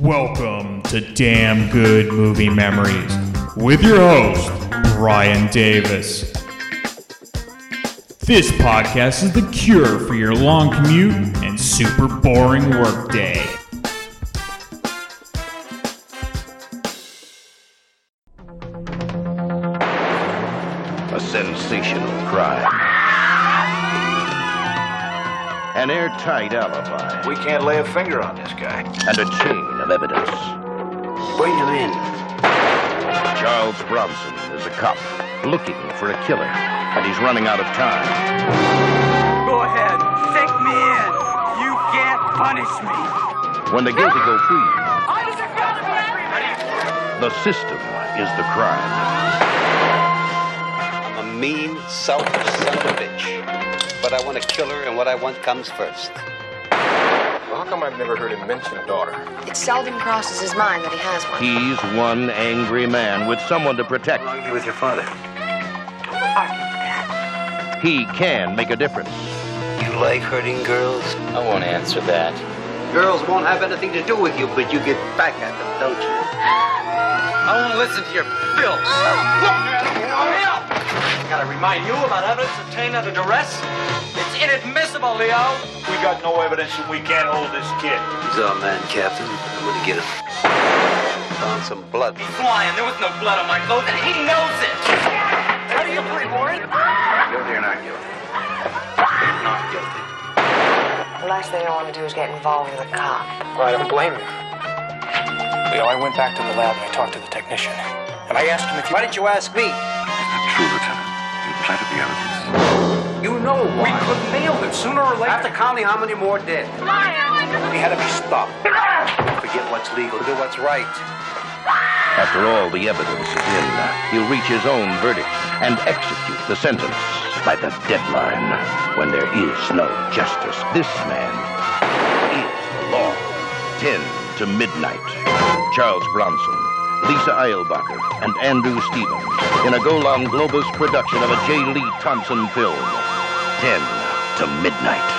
Welcome to Damn Good Movie Memories with your host, Brian Davis. This podcast is the cure for your long commute and super boring workday. A sensational crime. An airtight alibi. We can't lay a finger on this guy. And a chain of evidence. Bring him in. Charles Bronson is a cop looking for a killer, and he's running out of time. Go ahead, take me in. You can't punish me. When the guilty go free, the system is the crime. I'm a mean, selfish son of a bitch. But I want a killer, and what I want comes first. Well, how come I've never heard him mention a daughter? It seldom crosses his mind that he has one. He's one angry man with someone to protect. How long are you with your father? He can make a difference. You like hurting girls? I won't answer that. Girls won't have anything to do with you, but you get back at them, don't you? I won't listen to your filth. Oh. Look, oh. I gotta remind you about evidence obtained under duress? It's inadmissible, Leo. We got no evidence that we can't hold this kid. He's our man, Captain. I'm gonna get him. Found some blood. He's lying. There was no blood on my clothes, and he knows it. How do you plead, Warren? Guilty or not guilty? Not guilty. The last thing I want to do is get involved with a cop. Well, I don't blame you. Leo, I went back to the lab and I talked to the technician. And I asked him if he... Why didn't you ask me? True, Lieutenant. You planted the evidence. You know We could nail him sooner or later. After counting how many more dead? He had to be stopped. Forget what's legal. Do what's right. After all the evidence is in, he'll reach his own verdict and execute the sentence by the deadline when there is no justice. This man is the law. 10 to midnight. Charles Bronson, Lisa Eilbacher, and Andrew Stevens in a Golan Globus production of a J. Lee Thompson film. 10 to midnight.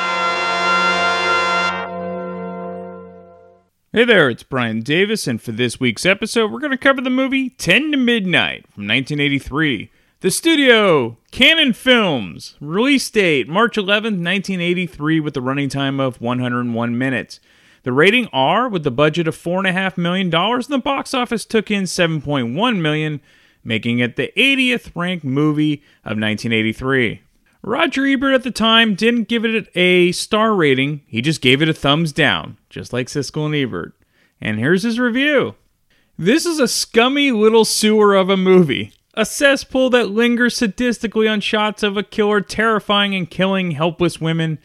Hey there, it's Brian Davis, and for this week's episode, we're going to cover the movie 10 to Midnight from 1983. The studio, Cannon Films. Release date, March 11th, 1983, with a running time of 101 minutes. The rating R, with the budget of $4.5 million, and the box office took in 7.1 million, making it the 80th ranked movie of 1983. Roger Ebert at the time didn't give it a star rating, he just gave it a thumbs down, just like Siskel and Ebert. And here's his review. This is a scummy little sewer of a movie. A cesspool that lingers sadistically on shots of a killer terrifying and killing helpless women,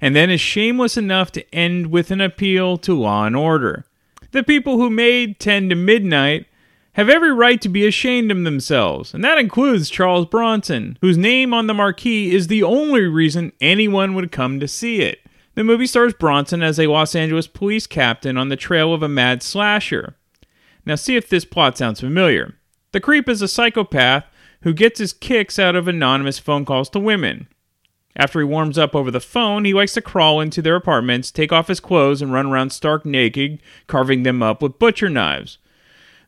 and then is shameless enough to end with an appeal to law and order. The people who made 10 to Midnight have every right to be ashamed of themselves, and that includes Charles Bronson, whose name on the marquee is the only reason anyone would come to see it. The movie stars Bronson as a Los Angeles police captain on the trail of a mad slasher. Now, see if this plot sounds familiar. The creep is a psychopath who gets his kicks out of anonymous phone calls to women. After he warms up over the phone, he likes to crawl into their apartments, take off his clothes, and run around stark naked, carving them up with butcher knives.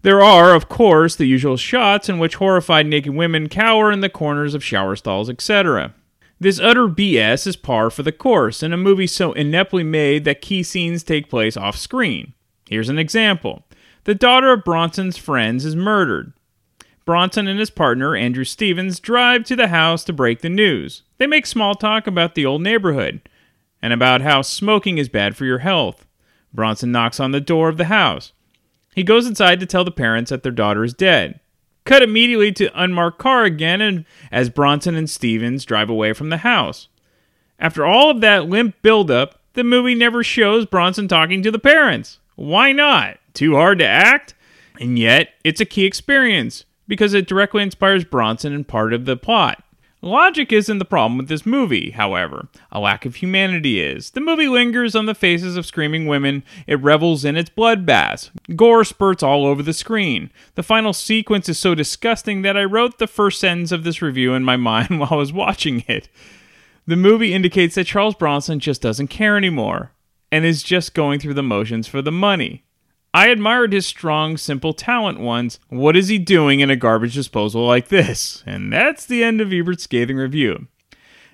There are, of course, the usual shots in which horrified naked women cower in the corners of shower stalls, etc. This utter BS is par for the course in a movie so ineptly made that key scenes take place off screen. Here's an example The daughter of Bronson's friends is murdered. Bronson and his partner, Andrew Stevens, drive to the house to break the news. They make small talk about the old neighborhood and about how smoking is bad for your health. Bronson knocks on the door of the house. He goes inside to tell the parents that their daughter is dead. Cut immediately to unmarked car again and as Bronson and Stevens drive away from the house. After all of that limp buildup, the movie never shows Bronson talking to the parents. Why not? Too hard to act? And yet, it's a key experience because it directly inspires Bronson and part of the plot. Logic isn't the problem with this movie, however. A lack of humanity is. The movie lingers on the faces of screaming women. It revels in its bloodbaths. Gore spurts all over the screen. The final sequence is so disgusting that I wrote the first sentence of this review in my mind while I was watching it. The movie indicates that Charles Bronson just doesn't care anymore and is just going through the motions for the money. I admired his strong, simple talent once. What is he doing in a garbage disposal like this? And that's the end of Ebert's scathing review.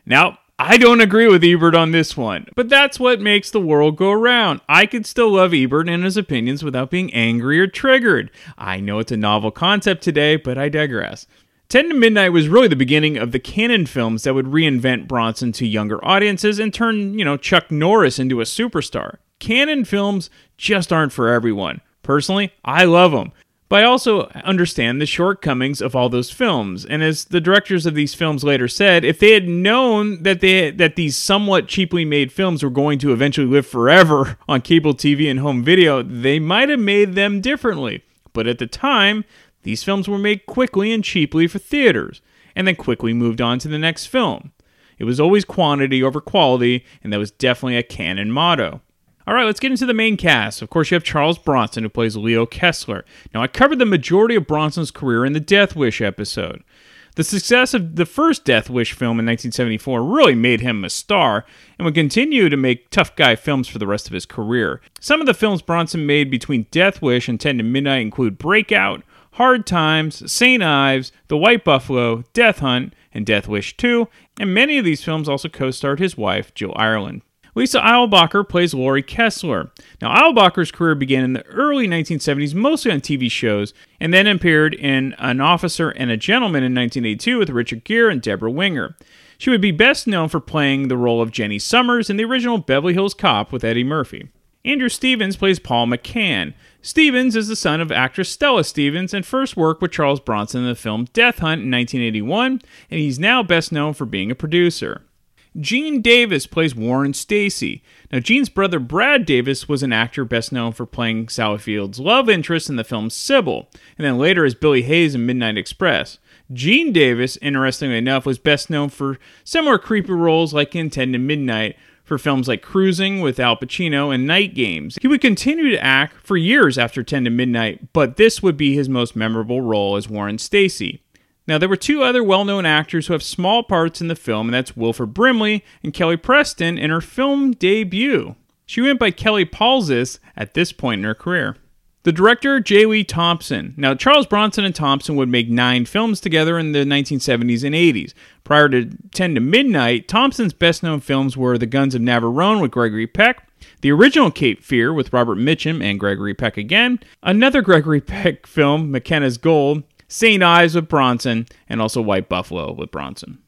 Now, I don't agree with Ebert on this one, but that's what makes the world go around. I could still love Ebert and his opinions without being angry or triggered. I know it's a novel concept today, but I digress. 10 to Midnight was really the beginning of the Cannon films that would reinvent Bronson to younger audiences and turn, you know, Chuck Norris into a superstar. Cannon films just aren't for everyone. Personally, I love them. But I also understand the shortcomings of all those films. And as the directors of these films later said, if they had known that they that these somewhat cheaply made films were going to eventually live forever on cable TV and home video, they might have made them differently. But at the time, these films were made quickly and cheaply for theaters, and then quickly moved on to the next film. It was always quantity over quality, and that was definitely a Cannon motto. All right, let's get into the main cast. Of course, you have Charles Bronson, who plays Leo Kessler. Now, I covered the majority of Bronson's career in the Death Wish episode. The success of the first Death Wish film in 1974 really made him a star and would continue to make tough guy films for the rest of his career. Some of the films Bronson made between Death Wish and 10 to Midnight include Breakout, Hard Times, St. Ives, The White Buffalo, Death Hunt, and Death Wish 2, and many of these films also co starred his wife, Jill Ireland. Lisa Eilbacher plays Laurie Kessler. Now, Eilbacher's career began in the early 1970s, mostly on TV shows, and then appeared in An Officer and a Gentleman in 1982 with Richard Gere and Deborah Winger. She would be best known for playing the role of Jenny Summers in the original Beverly Hills Cop with Eddie Murphy. Andrew Stevens plays Paul McCann. Stevens is the son of actress Stella Stevens and first worked with Charles Bronson in the film Death Hunt in 1981, and he's now best known for being a producer. Gene Davis plays Warren Stacy. Now, Gene's brother Brad Davis was an actor best known for playing Sally Field's love interest in the film Sybil, and then later as Billy Hayes in Midnight Express. Gene Davis, interestingly enough, was best known for similar creepy roles like in 10 to Midnight for films like Cruising with Al Pacino and Night Games. He would continue to act for years after 10 to Midnight, but this would be his most memorable role as Warren Stacy. Now, there were two other well known actors who have small parts in the film, and that's Wilford Brimley and Kelly Preston in her film debut. She went by Kelly Palzis at this point in her career. The director, J. Lee Thompson. Now, Charles Bronson and Thompson would make nine films together in the 1970s and 80s. Prior to 10 to Midnight, Thompson's best known films were The Guns of Navarone with Gregory Peck, the original Cape Fear with Robert Mitchum and Gregory Peck again, another Gregory Peck film, Mackenna's Gold, St. Ives with Bronson, and also White Buffalo with Bronson.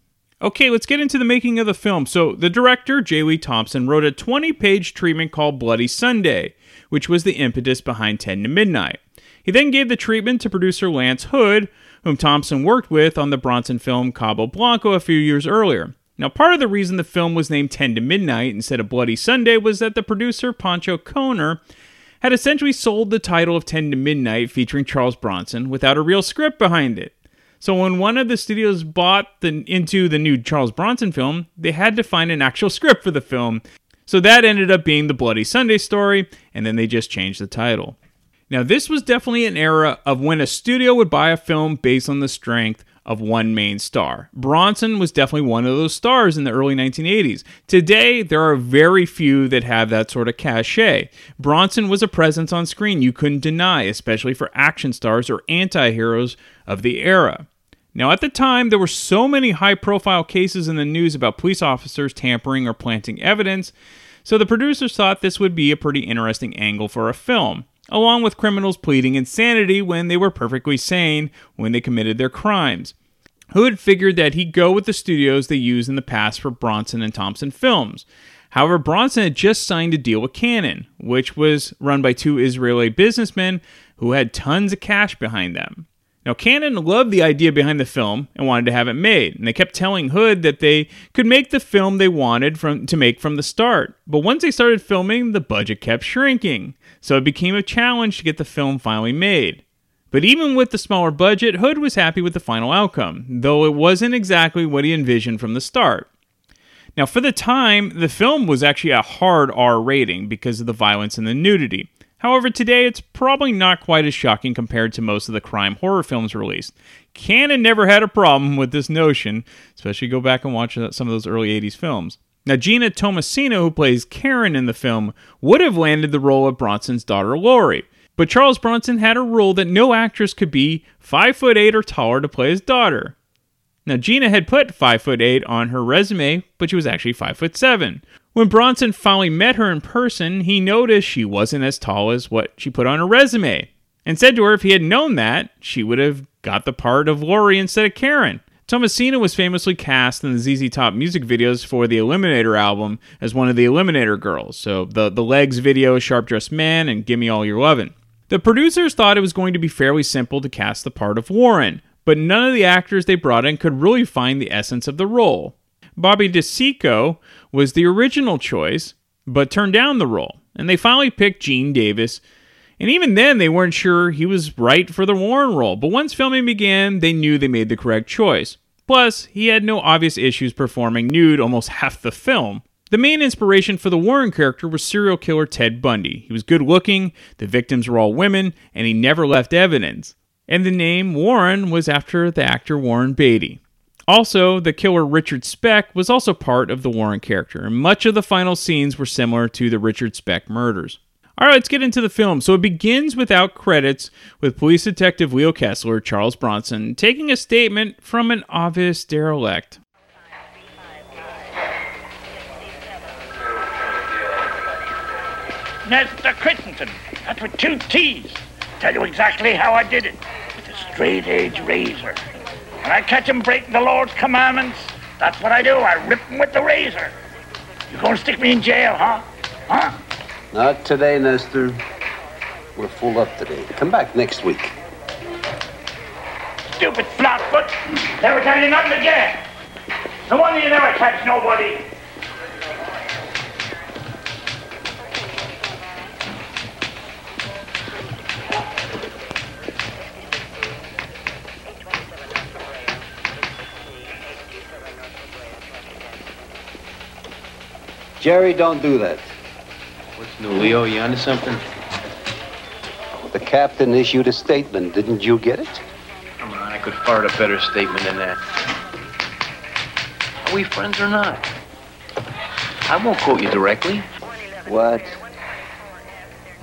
Okay, let's get into the making of the film. So, the director, J. Lee Thompson, wrote a 20 page treatment called Bloody Sunday, which was the impetus behind 10 to Midnight. He then gave the treatment to producer Lance Hood, whom Thompson worked with on the Bronson film Cabo Blanco a few years earlier. Now, part of the reason the film was named 10 to Midnight instead of Bloody Sunday was that the producer, Pancho Kohner, had essentially sold the title of 10 to Midnight featuring Charles Bronson without a real script behind it. So when one of the studios bought the, into the new Charles Bronson film, they had to find an actual script for the film. So that ended up being the Bloody Sunday story, and then they just changed the title. Now, this was definitely an era of when a studio would buy a film based on the strength of one main star. Bronson was definitely one of those stars in the early 1980s. Today, there are very few that have that sort of cachet. Bronson was a presence on screen you couldn't deny, especially for action stars or anti heroes of the era. Now, at the time, there were so many high profile cases in the news about police officers tampering or planting evidence, so the producers thought this would be a pretty interesting angle for a film along with criminals pleading insanity when they were perfectly sane when they committed their crimes. Hood figured that he'd go with the studios they used in the past for Bronson and Thompson films. However, Bronson had just signed a deal with Cannon, which was run by two Israeli businessmen who had tons of cash behind them. Now, Cannon loved the idea behind the film and wanted to have it made, and they kept telling Hood that they could make the film they wanted from, to make from the start. But once they started filming, the budget kept shrinking, so it became a challenge to get the film finally made. But even with the smaller budget, Hood was happy with the final outcome, though it wasn't exactly what he envisioned from the start. Now, for the time, the film was actually a hard R rating because of the violence and the nudity. However, today it's probably not quite as shocking compared to most of the crime horror films released. Cannon never had a problem with this notion, especially go back and watch uh, some of those early 80s films. Now, Jeana Tomasina, who plays Karen in the film, would have landed the role of Bronson's daughter Laurie. But Charles Bronson had a rule that no actress could be 5 foot 8 or taller to play his daughter. Now Jeana had put 5 foot 8 on her resume, but she was actually 5 foot 7. When Bronson finally met her in person, he noticed she wasn't as tall as what she put on her resume and said to her if he had known that, she would have got the part of Laurie instead of Karen. Tomasina was famously cast in the ZZ Top music videos for the Eliminator album as one of the Eliminator girls. So the the Legs video, Sharp Dressed Man, and Gimme All Your Lovin'. The producers thought it was going to be fairly simple to cast the part of Warren, but none of the actors they brought in could really find the essence of the role. Bobby Di Cicco was the original choice, but turned down the role, and they finally picked Gene Davis. And even then, they weren't sure he was right for the Warren role, but once filming began, they knew they made the correct choice. Plus, he had no obvious issues performing nude almost half the film. The main inspiration for the Warren character was serial killer Ted Bundy. He was good looking, the victims were all women, and he never left evidence. And the name Warren was after the actor Warren Beatty. Also, the killer Richard Speck was also part of the Warren character, and much of the final scenes were similar to the Richard Speck murders. All right, let's get into the film. So it begins without credits with police detective Leo Kessler, Charles Bronson, taking a statement from an obvious derelict. Mr. Crittenden. That's with two T's. Tell you exactly how I did it. With a straight edge razor. When I catch 'em breaking the Lord's commandments, that's what I do. I rip 'em with the razor. You gonna stick me in jail, huh? Huh? Not today, Nestor. We're full up today. Come back next week. Stupid flatfoot. Never tell you nothing again. No wonder you never catch nobody. Jerry, don't do that. What's new, Leo? You onto something? The captain issued a statement. Didn't you get it? Come on, I could fart a better statement than that. Are we friends or not? I won't quote you directly. What?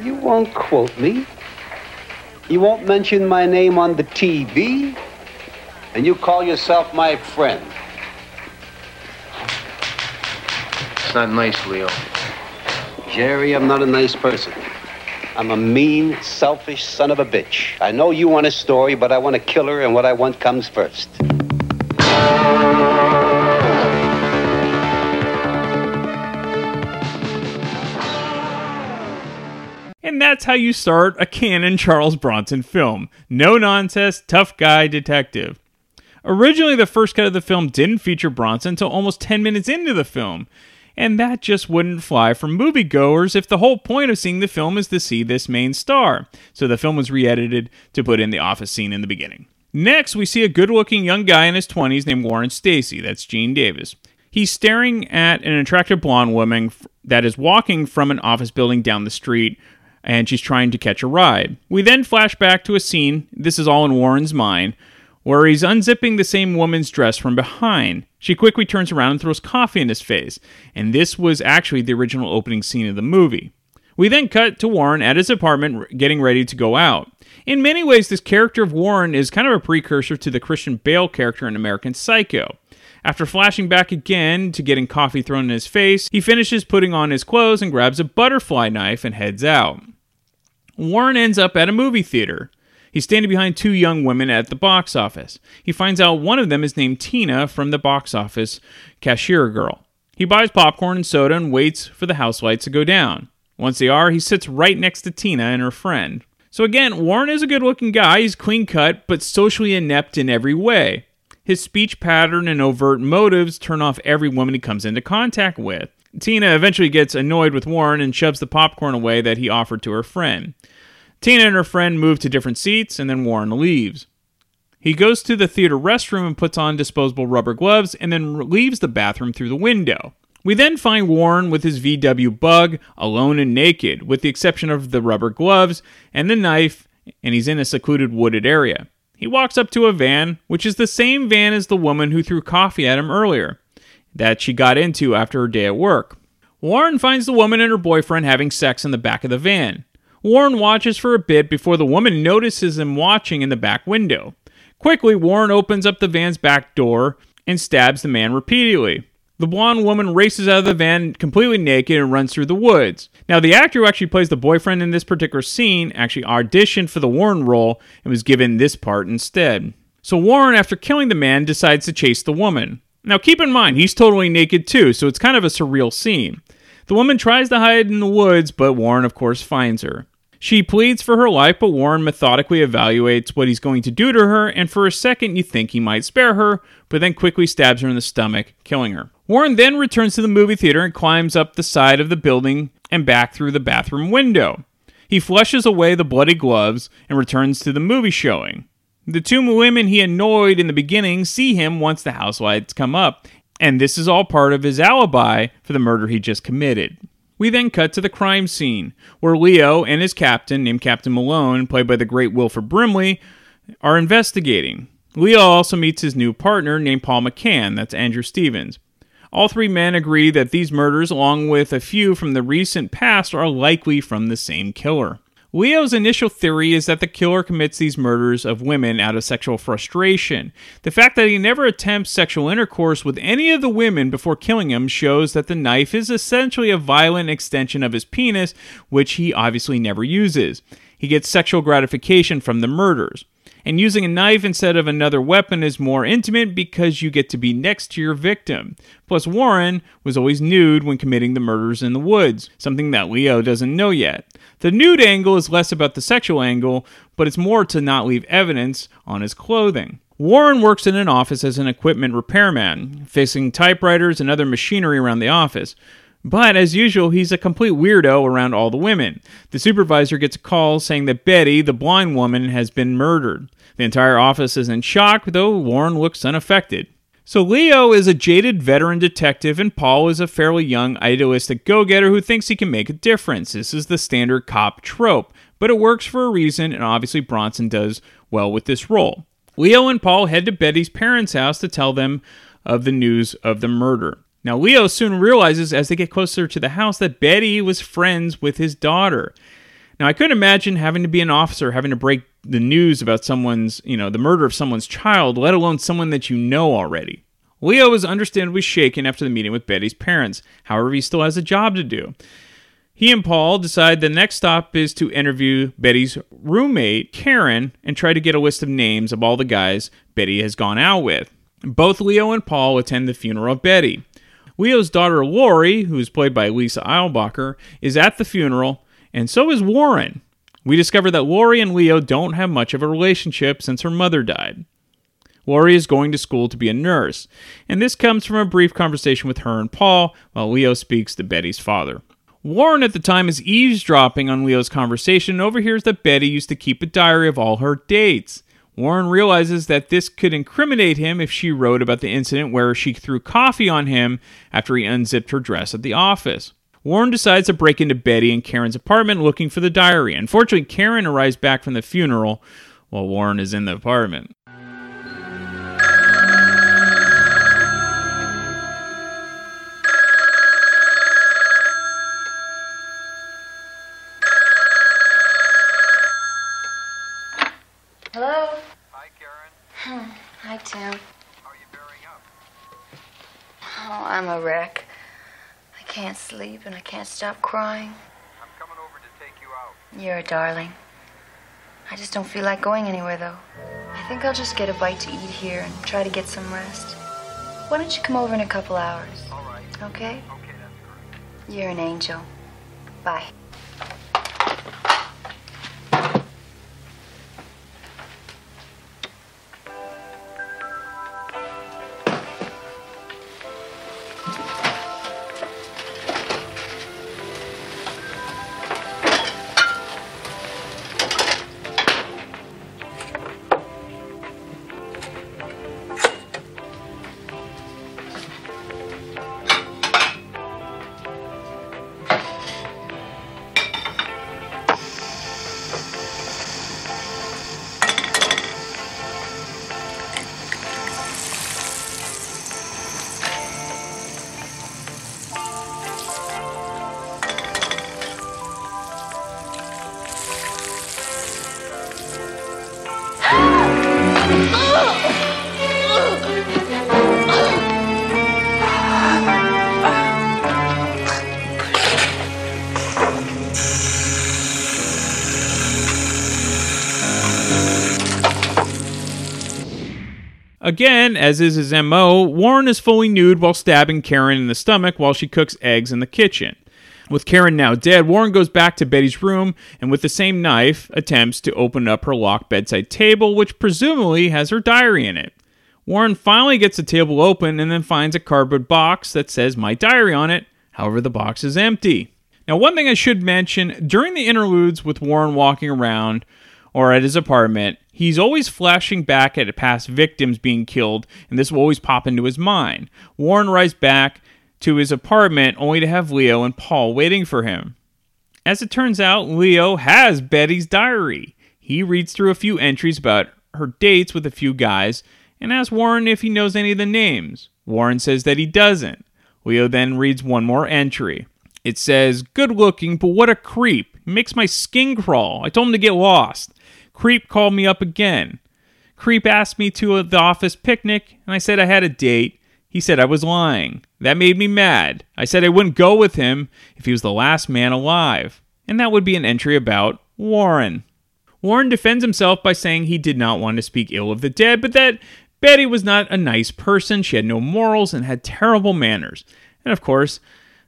You won't quote me. You won't mention my name on the TV. And you call yourself my friend. It's not nice, Leo. Jerry, I'm not a nice person. I'm a mean, selfish son of a bitch. I know you want a story, but I want a killer, and what I want comes first. And that's how you start a Cannon Charles Bronson film. No nonsense, tough guy detective. Originally, the first cut of the film didn't feature Bronson until almost 10 minutes into the film, and that just wouldn't fly for moviegoers if the whole point of seeing the film is to see this main star. So the film was re edited to put in the office scene in the beginning. Next, we see a good looking young guy in his 20s named Warren Stacy. That's Gene Davis. He's staring at an attractive blonde woman that is walking from an office building down the street, and she's trying to catch a ride. We then flash back to a scene, this is all in Warren's mind, where he's unzipping the same woman's dress from behind. She quickly turns around and throws coffee in his face, and this was actually the original opening scene of the movie. We then cut to Warren at his apartment getting ready to go out. In many ways, this character of Warren is kind of a precursor to the Christian Bale character in American Psycho. After flashing back again to getting coffee thrown in his face, he finishes putting on his clothes and grabs a butterfly knife and heads out. Warren ends up at a movie theater. He's standing behind two young women at the box office. He finds out one of them is named Tina from the box office cashier girl. He buys popcorn and soda and waits for the house lights to go down. Once they are, he sits right next to Tina and her friend. So again, Warren is a good looking guy. He's clean cut, but socially inept in every way. His speech pattern and overt motives turn off every woman he comes into contact with. Tina eventually gets annoyed with Warren and shoves the popcorn away that he offered to her friend. Tina and her friend move to different seats, and then Warren leaves. He goes to the theater restroom and puts on disposable rubber gloves and then leaves the bathroom through the window. We then find Warren with his VW bug, alone and naked, with the exception of the rubber gloves and the knife, and he's in a secluded wooded area. He walks up to a van, which is the same van as the woman who threw coffee at him earlier, that she got into after her day at work. Warren finds the woman and her boyfriend having sex in the back of the van. Warren watches for a bit before the woman notices him watching in the back window. Quickly, Warren opens up the van's back door and stabs the man repeatedly. The blonde woman races out of the van completely naked and runs through the woods. Now, the actor who actually plays the boyfriend in this particular scene actually auditioned for the Warren role and was given this part instead. So, Warren, after killing the man, decides to chase the woman. Now, keep in mind, he's totally naked too, so it's kind of a surreal scene. The woman tries to hide in the woods, but Warren, of course, finds her. She pleads for her life, but Warren methodically evaluates what he's going to do to her, and for a second you think he might spare her, but then quickly stabs her in the stomach, killing her. Warren then returns to the movie theater and climbs up the side of the building and back through the bathroom window. He flushes away the bloody gloves and returns to the movie showing. The two women he annoyed in the beginning see him once the house lights come up, and this is all part of his alibi for the murder he just committed. We then cut to the crime scene, where Leo and his captain, named Captain Malone, played by the great Wilford Brimley, are investigating. Leo also meets his new partner, named Paul McCann, that's Andrew Stevens. All three men agree that these murders, along with a few from the recent past, are likely from the same killer. Leo's initial theory is that the killer commits these murders of women out of sexual frustration. The fact that he never attempts sexual intercourse with any of the women before killing them shows that the knife is essentially a violent extension of his penis, which he obviously never uses. He gets sexual gratification from the murders. And using a knife instead of another weapon is more intimate because you get to be next to your victim. Plus, Warren was always nude when committing the murders in the woods, something that Leo doesn't know yet. The nude angle is less about the sexual angle, but it's more to not leave evidence on his clothing. Warren works in an office as an equipment repairman, fixing typewriters and other machinery around the office. But as usual, he's a complete weirdo around all the women. The supervisor gets a call saying that Betty, the blind woman, has been murdered. The entire office is in shock, though Warren looks unaffected. So Leo is a jaded veteran detective, and Paul is a fairly young, idealistic go getter who thinks he can make a difference. This is the standard cop trope, but it works for a reason, and obviously Bronson does well with this role. Leo and Paul head to Betty's parents' house to tell them of the news of the murder. Now, Leo soon realizes as they get closer to the house that Betty was friends with his daughter. Now, I couldn't imagine having to be an officer, having to break the news about someone's, you know, the murder of someone's child, let alone someone that you know already. Leo is understandably shaken after the meeting with Betty's parents. However, he still has a job to do. He and Paul decide the next stop is to interview Betty's roommate, Karen, and try to get a list of names of all the guys Betty has gone out with. Both Leo and Paul attend the funeral of Betty. Leo's daughter Lori, who is played by Lisa Eilbacher, is at the funeral, and so is Warren. We discover that Lori and Leo don't have much of a relationship since her mother died. Lori is going to school to be a nurse, and this comes from a brief conversation with her and Paul while Leo speaks to Betty's father. Warren at the time is eavesdropping on Leo's conversation and overhears that Betty used to keep a diary of all her dates. Warren realizes that this could incriminate him if she wrote about the incident where she threw coffee on him after he unzipped her dress at the office. Warren decides to break into Betty and Karen's apartment looking for the diary. Unfortunately, Karen arrives back from the funeral while Warren is in the apartment. Tim. How are you bearing up? Oh, I'm a wreck. I can't sleep and I can't stop crying. I'm coming over to take you out. You're a darling. I just don't feel like going anywhere, though. I think I'll just get a bite to eat here and try to get some rest. Why don't you come over in a couple hours? All right. Okay? Okay, that's great. You're an angel. Bye. Again, as is his MO, Warren is fully nude while stabbing Karen in the stomach while she cooks eggs in the kitchen. With Karen now dead, Warren goes back to Betty's room and, with the same knife, attempts to open up her locked bedside table, which presumably has her diary in it. Warren finally gets the table open and then finds a cardboard box that says My Diary on it. However, the box is empty. Now, one thing I should mention during the interludes with Warren walking around or at his apartment, he's always flashing back at past victims being killed, and this will always pop into his mind. Warren rides back to his apartment only to have Leo and Paul waiting for him. As it turns out, Leo has Betty's diary. He reads through a few entries about her dates with a few guys and asks Warren if he knows any of the names. Warren says that he doesn't. Leo then reads one more entry. It says, Good looking, but what a creep. He makes my skin crawl. I told him to get lost. Creep called me up again. Creep asked me to the office picnic, and I said I had a date. He said I was lying. That made me mad. I said I wouldn't go with him if he was the last man alive. And that would be an entry about Warren. Warren defends himself by saying he did not want to speak ill of the dead, but that Betty was not a nice person. She had no morals and had terrible manners. And of course,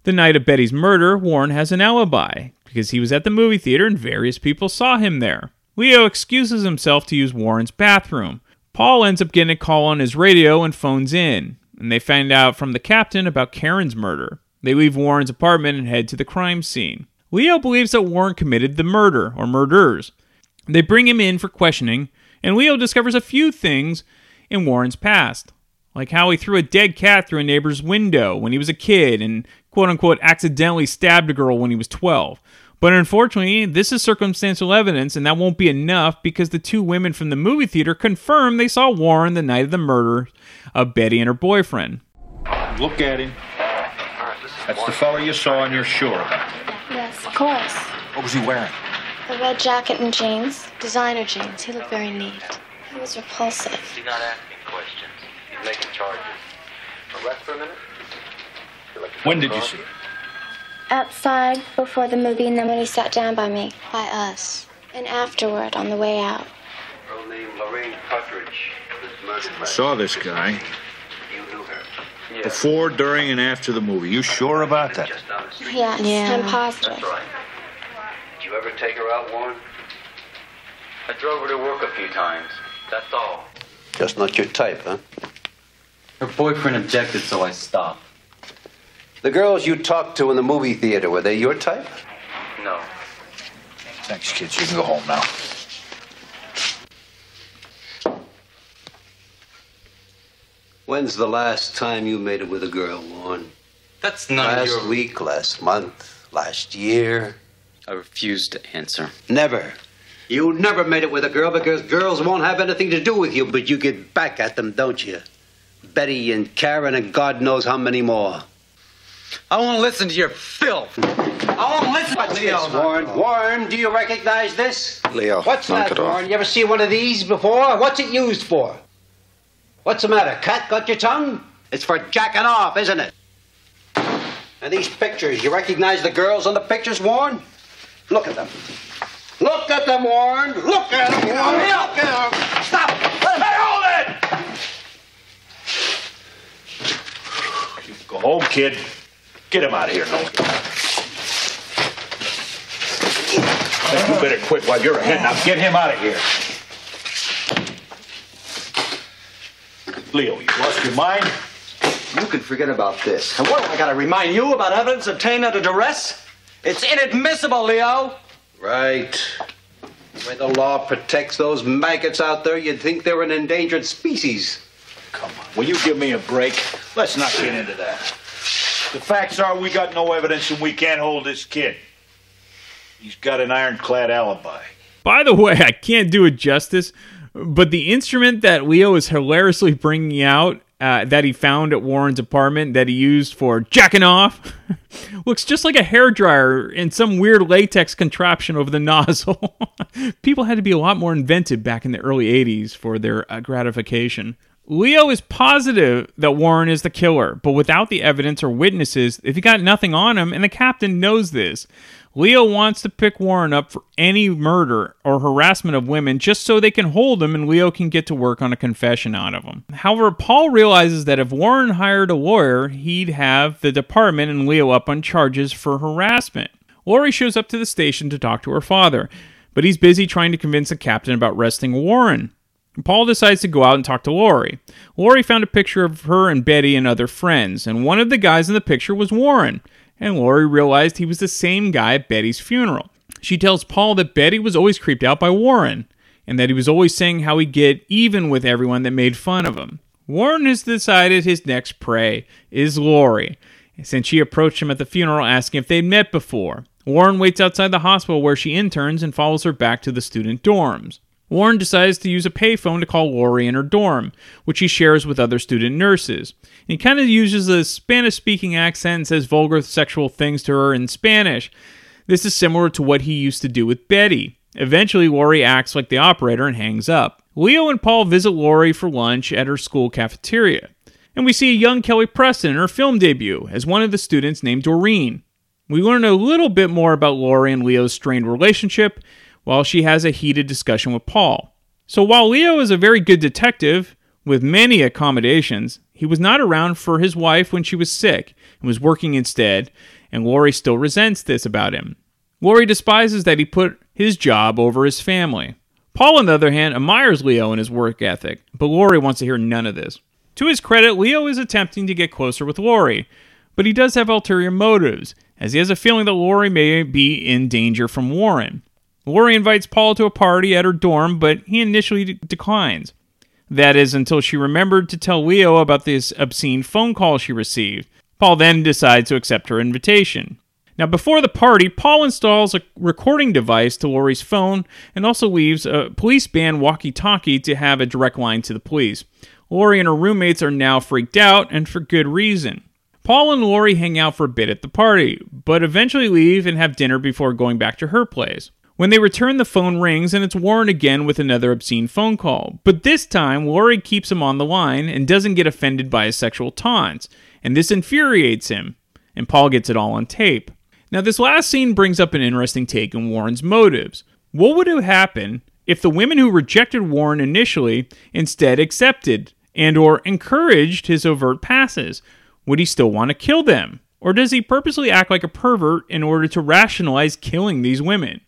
the night of Betty's murder, Warren has an alibi because he was at the movie theater and various people saw him there. Leo excuses himself to use Warren's bathroom. Paul ends up getting a call on his radio and phones in and they find out from the captain about Karen's murder. They leave Warren's apartment and head to the crime scene. Leo believes that Warren committed the murder or murders. They bring him in for questioning, and Leo discovers a few things in Warren's past, like how he threw a dead cat through a neighbor's window when he was a kid and quote unquote accidentally stabbed a girl when he was 12. But unfortunately, this is circumstantial evidence, and that won't be enough because the two women from the movie theater confirm they saw Warren the night of the murder of Betty and her boyfriend. Look at him. That's the fellow you saw, and you're sure about. Yes, of course. What was he wearing? A red jacket and jeans. Designer jeans. He looked very neat. He was repulsive. You're not asking questions. You're making charges. Rest for a minute? When did you see him? Outside before the movie, and then when he sat down by me. By us. And afterward, on the way out. Girl named Lorraine Partridge was murdered I saw this guy You knew her. before, during, and after the movie. You sure about that? Just down the street. Yes, Yeah. I'm positive. That's right. Did you ever take her out, Warren? I drove her to work a few times. That's all. Just not your type, huh? Her boyfriend objected, so I stopped. The girls you talked to in the movie theater, were they your type? No. Thanks, kids. You can go home now. When's the last time you made it with a girl, Warren? That's not of Last your... week, last month, last year? I refuse to answer. Never. You never made it with a girl because girls won't have anything to do with you, but you get back at them, don't you? Betty and Karen and God knows how many more. I won't listen to your filth. I won't listen What's this, Warren? Warren, do you recognize this? Leo, What's knock that, it off. Warren? You ever see one of these before? What's it used for? What's the matter? Cat got your tongue? It's for jacking off, isn't it? And these pictures, you recognize the girls on the pictures, Warren? Look at them. Look at them, Warren. Look at them, Warren. Look at them. Stop. Hey, hold it! Go home, kid. Get him out of here, no. You better quit while you're ahead. Now get him out of here. Leo, you lost your mind? You can forget about this. And what, I gotta remind you about evidence obtained under duress? It's inadmissible, Leo. Right. The way the law protects those maggots out there, you'd think they're an endangered species. Come on. Will you give me a break? Let's not get into that. The facts are we got no evidence and we can't hold this kid. He's got an ironclad alibi. By the way, I can't do it justice, but the instrument that Leo is hilariously bringing out uh, that he found at Warren's apartment that he used for jacking off looks just like a hairdryer and some weird latex contraption over the nozzle. People had to be a lot more inventive back in the early 80s for their uh, gratification. Leo is positive that Warren is the killer, but without the evidence or witnesses, if he got nothing on him, and the captain knows this. Leo wants to pick Warren up for any murder or harassment of women just so they can hold him and Leo can get to work on a confession out of him. However, Paul realizes that if Warren hired a lawyer, he'd have the department and Leo up on charges for harassment. Lori shows up to the station to talk to her father, but he's busy trying to convince the captain about arresting Warren. Paul decides to go out and talk to Lori. Lori found a picture of her and Betty and other friends, and one of the guys in the picture was Warren. And Lori realized he was the same guy at Betty's funeral. She tells Paul that Betty was always creeped out by Warren, and that he was always saying how he'd get even with everyone that made fun of him. Warren has decided his next prey is Lori, since she approached him at the funeral asking if they'd met before. Warren waits outside the hospital where she interns and follows her back to the student dorms. Warren decides to use a payphone to call Lori in her dorm, which he shares with other student nurses. he kind of uses a Spanish speaking accent and says vulgar sexual things to her in Spanish. This is similar to what he used to do with Betty. Eventually, Lori acts like the operator and hangs up. Leo and Paul visit Lori for lunch at her school cafeteria. And we see a young Kelly Preston in her film debut as one of the students named Doreen. We learn a little bit more about Lori and Leo's strained relationship while she has a heated discussion with Paul. So while Leo is a very good detective with many accommodations, he was not around for his wife when she was sick and was working instead, and Lori still resents this about him. Lori despises that he put his job over his family. Paul, on the other hand, admires Leo and his work ethic, but Lori wants to hear none of this. To his credit, Leo is attempting to get closer with Lori, but he does have ulterior motives, as he has a feeling that Lori may be in danger from Warren. Lori invites Paul to a party at her dorm, but he initially de- declines. That is until she remembered to tell Leo about this obscene phone call she received. Paul then decides to accept her invitation. Now, before the party, Paul installs a recording device to Lori's phone and also leaves a police band walkie talkie to have a direct line to the police. Lori and her roommates are now freaked out, and for good reason. Paul and Lori hang out for a bit at the party, but eventually leave and have dinner before going back to her place. When they return, the phone rings and it's Warren again with another obscene phone call. But this time, Lori keeps him on the line and doesn't get offended by his sexual taunts, and this infuriates him, and Paul gets it all on tape. Now, this last scene brings up an interesting take on Warren's motives. What would have happened if the women who rejected Warren initially instead accepted and or encouraged his overt passes? Would he still want to kill them? Or does he purposely act like a pervert in order to rationalize killing these women?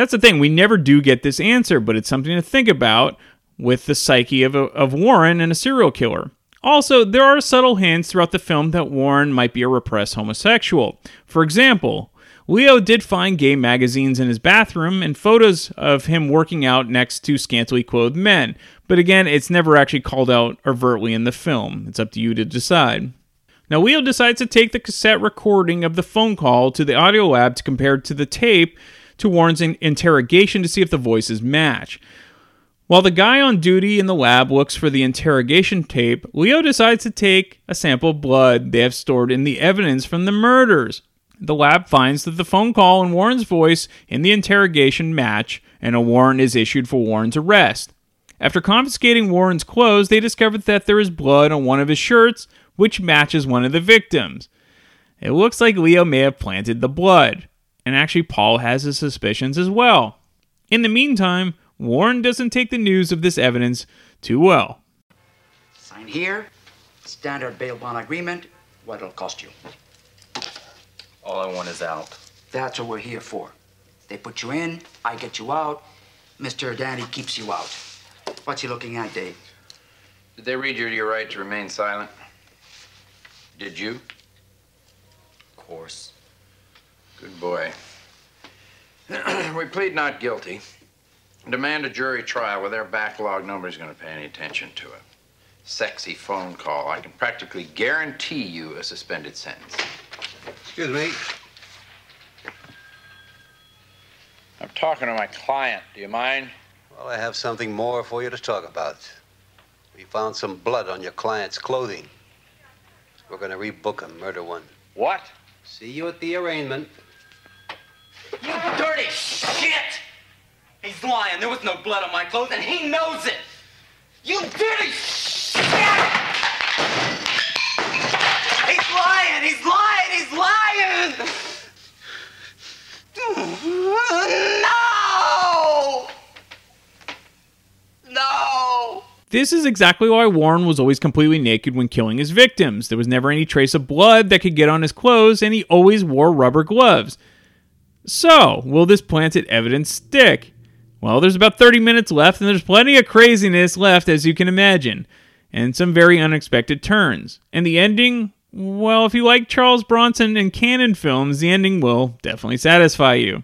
That's the thing. We never do get this answer, but it's something to think about with the psyche of, a, of Warren and a serial killer. Also, there are subtle hints throughout the film that Warren might be a repressed homosexual. For example, Leo did find gay magazines in his bathroom and photos of him working out next to scantily clothed men, but again, it's never actually called out overtly in the film. It's up to you to decide. Now, Leo decides to take the cassette recording of the phone call to the audio lab to compare it to the tape to Warren's interrogation to see if the voices match. While the guy on duty in the lab looks for the interrogation tape, Leo decides to take a sample of blood they have stored in the evidence from the murders. The lab finds that the phone call and Warren's voice in the interrogation match, and a warrant is issued for Warren's arrest. After confiscating Warren's clothes, they discover that there is blood on one of his shirts, which matches one of the victims. It looks like Leo may have planted the blood and actually Paul has his suspicions as well. In the meantime, Warren doesn't take the news of this evidence too well. Sign here, standard bail bond agreement, what it'll cost you. All I want is out. That's what we're here for. They put you in, I get you out, Mr. Danny keeps you out. What's he looking at, Dave? Did they read you your right to remain silent? Did you? Of course. Good boy. we plead not guilty. Demand a jury trial where their backlog nobody's going to pay any attention to it. Sexy phone call. I can practically guarantee you a suspended sentence. Excuse me. I'm talking to my client. Do you mind? Well, I have something more for you to talk about. We found some blood on your client's clothing. We're going to rebook a murder one. What? See you at the arraignment. You dirty shit! He's lying. There was no blood on my clothes, and he knows it! You dirty shit! He's lying! He's lying! He's lying! No! No! This is exactly why Warren was always completely naked when killing his victims. There was never any trace of blood that could get on his clothes, and he always wore rubber gloves. So, will this planted evidence stick? Well, there's about 30 minutes left, and there's plenty of craziness left, as you can imagine, and some very unexpected turns. And the ending, well, if you like Charles Bronson and Cannon films, the ending will definitely satisfy you.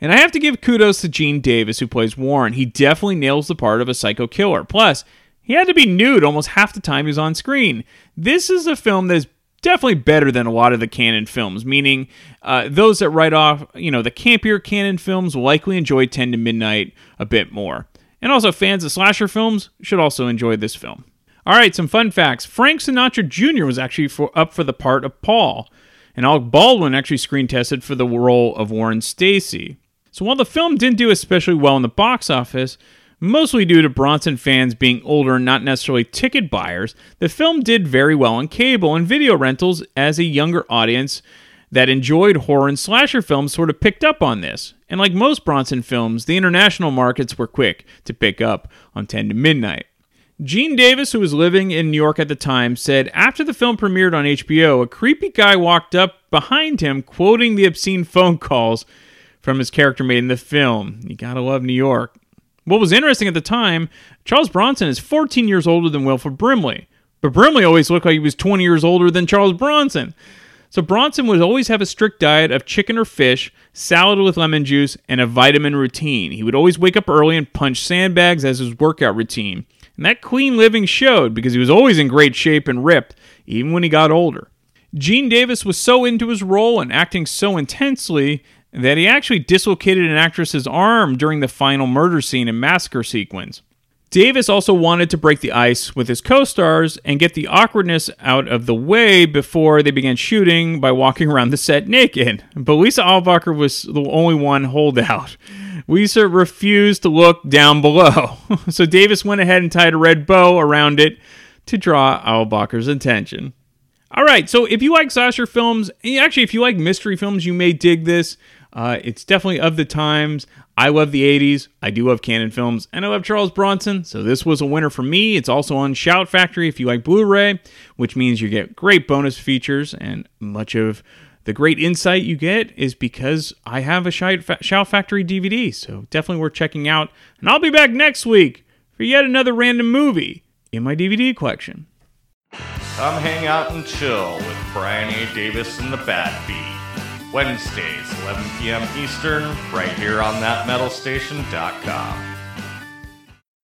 And I have to give kudos to Gene Davis, who plays Warren. He definitely nails the part of a psycho killer. Plus, he had to be nude almost half the time he was on screen. This is a film that is definitely better than a lot of the Cannon films, meaning uh, those that write off, you know, the campier Cannon films will likely enjoy 10 to Midnight a bit more. And also, fans of slasher films should also enjoy this film. All right, some fun facts. Frank Sinatra Jr. was actually for, up for the part of Paul, and Alec Baldwin actually screen tested for the role of Warren Stacy. So while the film didn't do especially well in the box office, mostly due to Bronson fans being older and not necessarily ticket buyers, the film did very well on cable and video rentals as a younger audience that enjoyed horror and slasher films sort of picked up on this. And like most Bronson films, the international markets were quick to pick up on 10 to Midnight. Gene Davis, who was living in New York at the time, said after the film premiered on HBO, a creepy guy walked up behind him quoting the obscene phone calls from his character made in the film. You gotta love New York. What was interesting at the time, Charles Bronson is 14 years older than Wilford Brimley, but Brimley always looked like he was 20 years older than Charles Bronson. So Bronson would always have a strict diet of chicken or fish, salad with lemon juice, and a vitamin routine. He would always wake up early and punch sandbags as his workout routine. And that clean living showed because he was always in great shape and ripped, even when he got older. Gene Davis was so into his role and acting so intensely that he actually dislocated an actress's arm during the final murder scene and massacre sequence. Davis also wanted to break the ice with his co stars and get the awkwardness out of the way before they began shooting by walking around the set naked. But Lisa Eilbacher was the only one holdout. Lisa refused to look down below, so Davis went ahead and tied a red bow around it to draw Eilbacher's attention. All right, so if you like slasher films, actually, if you like mystery films, you may dig this. Uh, it's definitely of the times. I love the 80s. I do love Cannon films, and I love Charles Bronson. So this was a winner for me. It's also on Shout Factory if you like Blu ray, which means you get great bonus features, and much of the great insight you get is because I have a Shout Factory DVD. So definitely worth checking out. And I'll be back next week for yet another random movie in my DVD collection. Come hang out and chill with Brian A. Davis and the Bad Beat. Wednesdays, 11 p.m. Eastern, right here on thatmetalstation.com.